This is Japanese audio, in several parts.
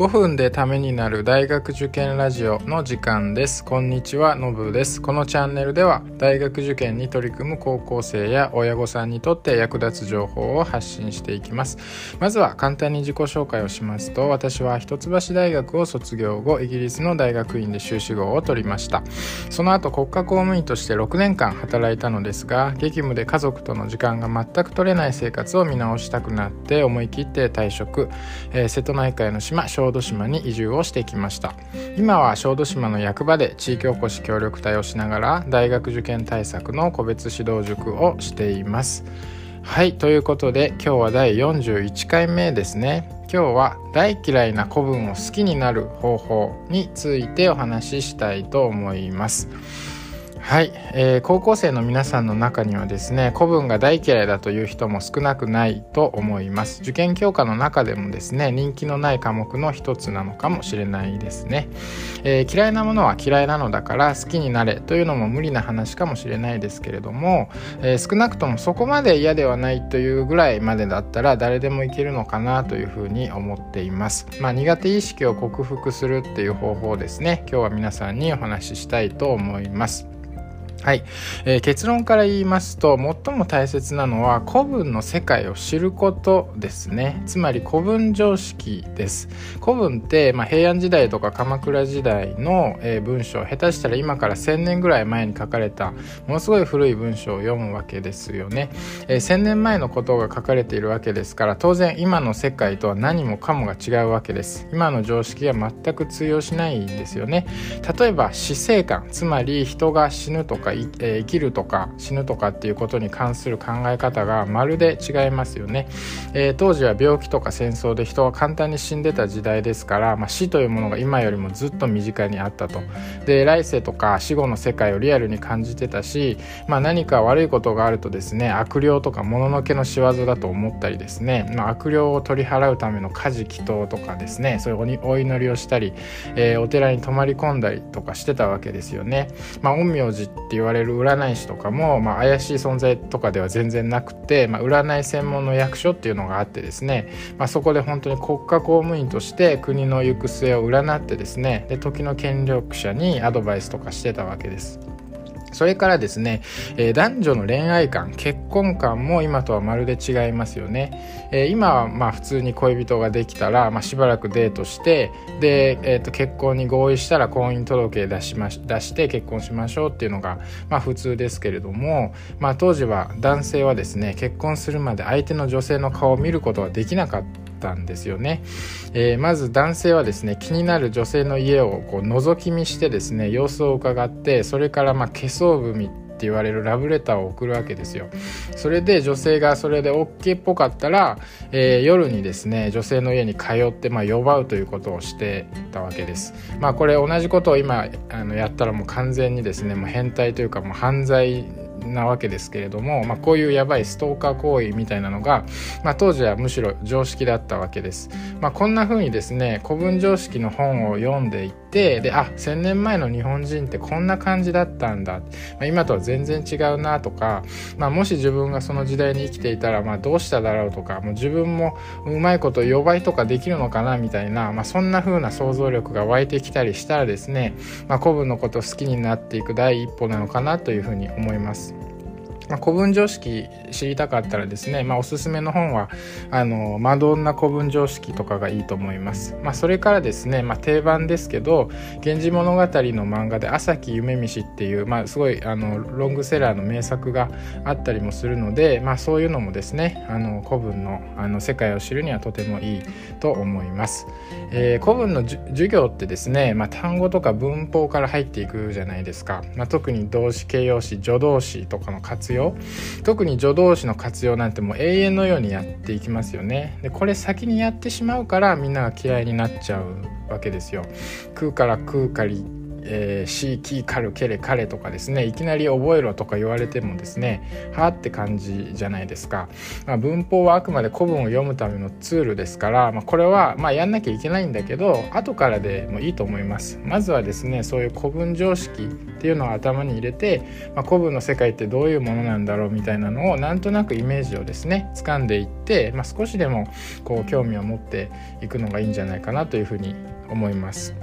5分でためになる大学受験ラジオの時間です。こんにちはのぶです。このチャンネルでは大学受験に取り組む高校生や親御さんにとって役立つ情報を発信していきます。まずは簡単に自己紹介をしますと私は一橋大学を卒業後イギリスの大学院で修士号を取りました。その後国家公務員として6年間働いたのですが激務で家族との時間が全く取れない生活を見直したくなって思い切って退職、えー、瀬戸内海の島小小豆島に移住をしてきました。今は小豆島の役場で地域おこし協力隊をしながら大学受験対策の個別指導塾をしています。はいということで今日は第41回目ですね。今日は大嫌いな古文を好きになる方法についてお話ししたいと思います。はい、えー、高校生の皆さんの中にはですね古文が大嫌いだという人も少なくないと思います。受験教科の中でもですね人気のない科目の一つなのかもしれないですね、えー、嫌いなものは嫌いなのだから好きになれというのも無理な話かもしれないですけれども、えー、少なくともそこまで嫌ではないというぐらいまでだったら誰でもいけるのかなというふうに思っています。まあ、苦手意識を克服するっていう方法ですね。今日は皆さんにお話ししたいと思います。はい、えー、結論から言いますと最も大切なのは古文の世界を知ることですね。つまり古文常識です。古文って、まあ、平安時代とか鎌倉時代の、えー、文章下手したら今から1,000年ぐらい前に書かれたものすごい古い文章を読むわけですよね、えー、1,000年前のことが書かれているわけですから当然今の世界とは何もかもが違うわけです。今の常識は全く通用しないんですよね。例えば死生観つまり人が死ぬとかか、えー生きるとか死ぬとかっていうことに関する考え方がまるで違いますよね、えー、当時は病気とか戦争で人は簡単に死んでた時代ですから、まあ、死というものが今よりもずっと身近にあったとで来世とか死後の世界をリアルに感じてたし、まあ、何か悪いことがあるとですね悪霊とかもののけの仕業だと思ったりですね、まあ、悪霊を取り払うための家事祈祷とかですねそういうお祈りをしたり、えー、お寺に泊まり込んだりとかしてたわけですよね。まあ、陰陽師って言われる占い師とかも、まあ、怪しい存在とかでは全然なくて、まあ、占い専門の役所っていうのがあってですね、まあ、そこで本当に国家公務員として国の行く末を占ってですねで時の権力者にアドバイスとかしてたわけです。それからですね、えー、男女の恋愛観結婚観も今とはまるで違いますよね、えー、今はまあ普通に恋人ができたら、まあ、しばらくデートしてで、えー、と結婚に合意したら婚姻届出しまし出して結婚しましょうっていうのが、まあ、普通ですけれども、まあ、当時は男性はですね結婚するまで相手の女性の顔を見ることはできなかった。ったんですよね、えー、まず男性はですね気になる女性の家をこう覗き見してですね様子を伺ってそれからまあ化粧文って言われるラブレターを送るわけですよ。それで女性がそれで OK っぽかったら、えー、夜にですね女性の家に通って、まあ、呼ばうということをしてたわけです。まあこれ同じことを今あのやったらもう完全にですねもう変態というかもう犯罪なわけですけれども、まあ、こういうやばいストーカー行為みたいなのが、まあ、当時はむしろ常識だったわけです。まあ、こんな風にですね古文常識の本を読んでいってであ1,000年前の日本人ってこんな感じだったんだ、まあ、今とは全然違うなとか、まあ、もし自分がその時代に生きていたら、まあ、どうしただろうとかもう自分もうまいこと予売とかできるのかなみたいな、まあ、そんな風な想像力が湧いてきたりしたらですね、まあ、古文のこと好きになっていく第一歩なのかなというふうに思います。まあ、古文常識知りたかったらですね、まあ、おすすめの本はあのマドンナ古文常識とかがいいと思います、まあ、それからですね、まあ、定番ですけど「源氏物語」の漫画で朝木夢見しっていう、まあ、すごいあのロングセラーの名作があったりもするので、まあ、そういうのもですねあの古文のあの世界を知るにはとてもいいと思います、えー、古文の授業ってですね、まあ、単語とか文法から入っていくじゃないですか、まあ、特に動詞形容詞助動詞とかの活用用特に助動詞の活用なんてもう永遠のようにやっていきますよね。でこれ先にやってしまうからみんなが嫌いになっちゃうわけですよ。食うから食うかりえー、シーキーカルケレカレとかですねいきなり覚えろとか言われてもですねはあって感じじゃないですか、まあ、文法はあくまで古文を読むためのツールですから、まあ、これはまあやんなきゃいけないんだけど後からでもいいと思いますまずはですねそういう古文常識っていうのを頭に入れて、まあ、古文の世界ってどういうものなんだろうみたいなのをなんとなくイメージをですね掴んでいって、まあ、少しでもこう興味を持っていくのがいいんじゃないかなというふうに思います。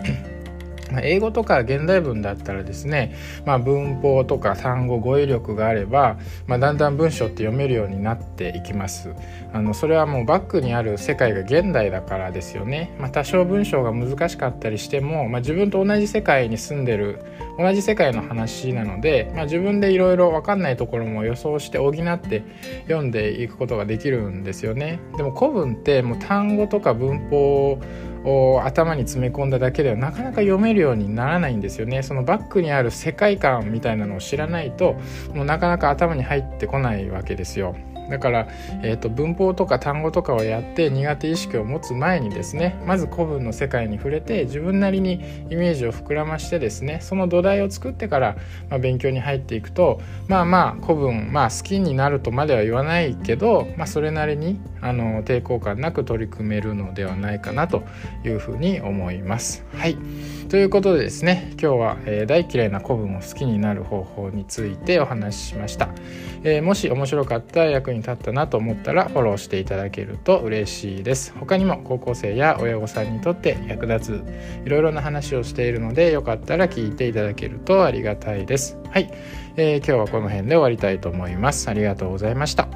ま英語とか現代文だったらですね、まあ、文法とか単語語彙力があれば、まあ、だんだん文章って読めるようになっていきます。あのそれはもうバックにある世界が現代だからですよね、まあ、多少文章が難しかったりしても、ま、自分と同じ世界に住んでる同じ世界の話なので、ま、自分でいろいろ分かんないところも予想して補って読んでいくことができるんですよね。でも古文ってもう単語とか文法頭に詰め込んだだけではなかなか読めるようにならないんですよね。そのバックにある世界観みたいなのを知らないともうなかなか頭に入ってこないわけですよ。だから、えーと、文法とか単語とかをやって苦手意識を持つ前にですねまず古文の世界に触れて自分なりにイメージを膨らましてですねその土台を作ってから、まあ、勉強に入っていくとまあまあ古文、まあ、好きになるとまでは言わないけど、まあ、それなりにあの抵抗感なく取り組めるのではないかなというふうに思います。はいということでですね今日は、えー、大嫌いな古文を好きになる方法についてお話ししました、えー、もし面白かった役に立ったなと思ったらフォローしていただけると嬉しいです。他にも高校生や親御さんにとって役立ついろいろな話をしているのでよかったら聞いていただけるとありがたいです。はい、えー、今日はこの辺で終わりたいと思います。ありがとうございました。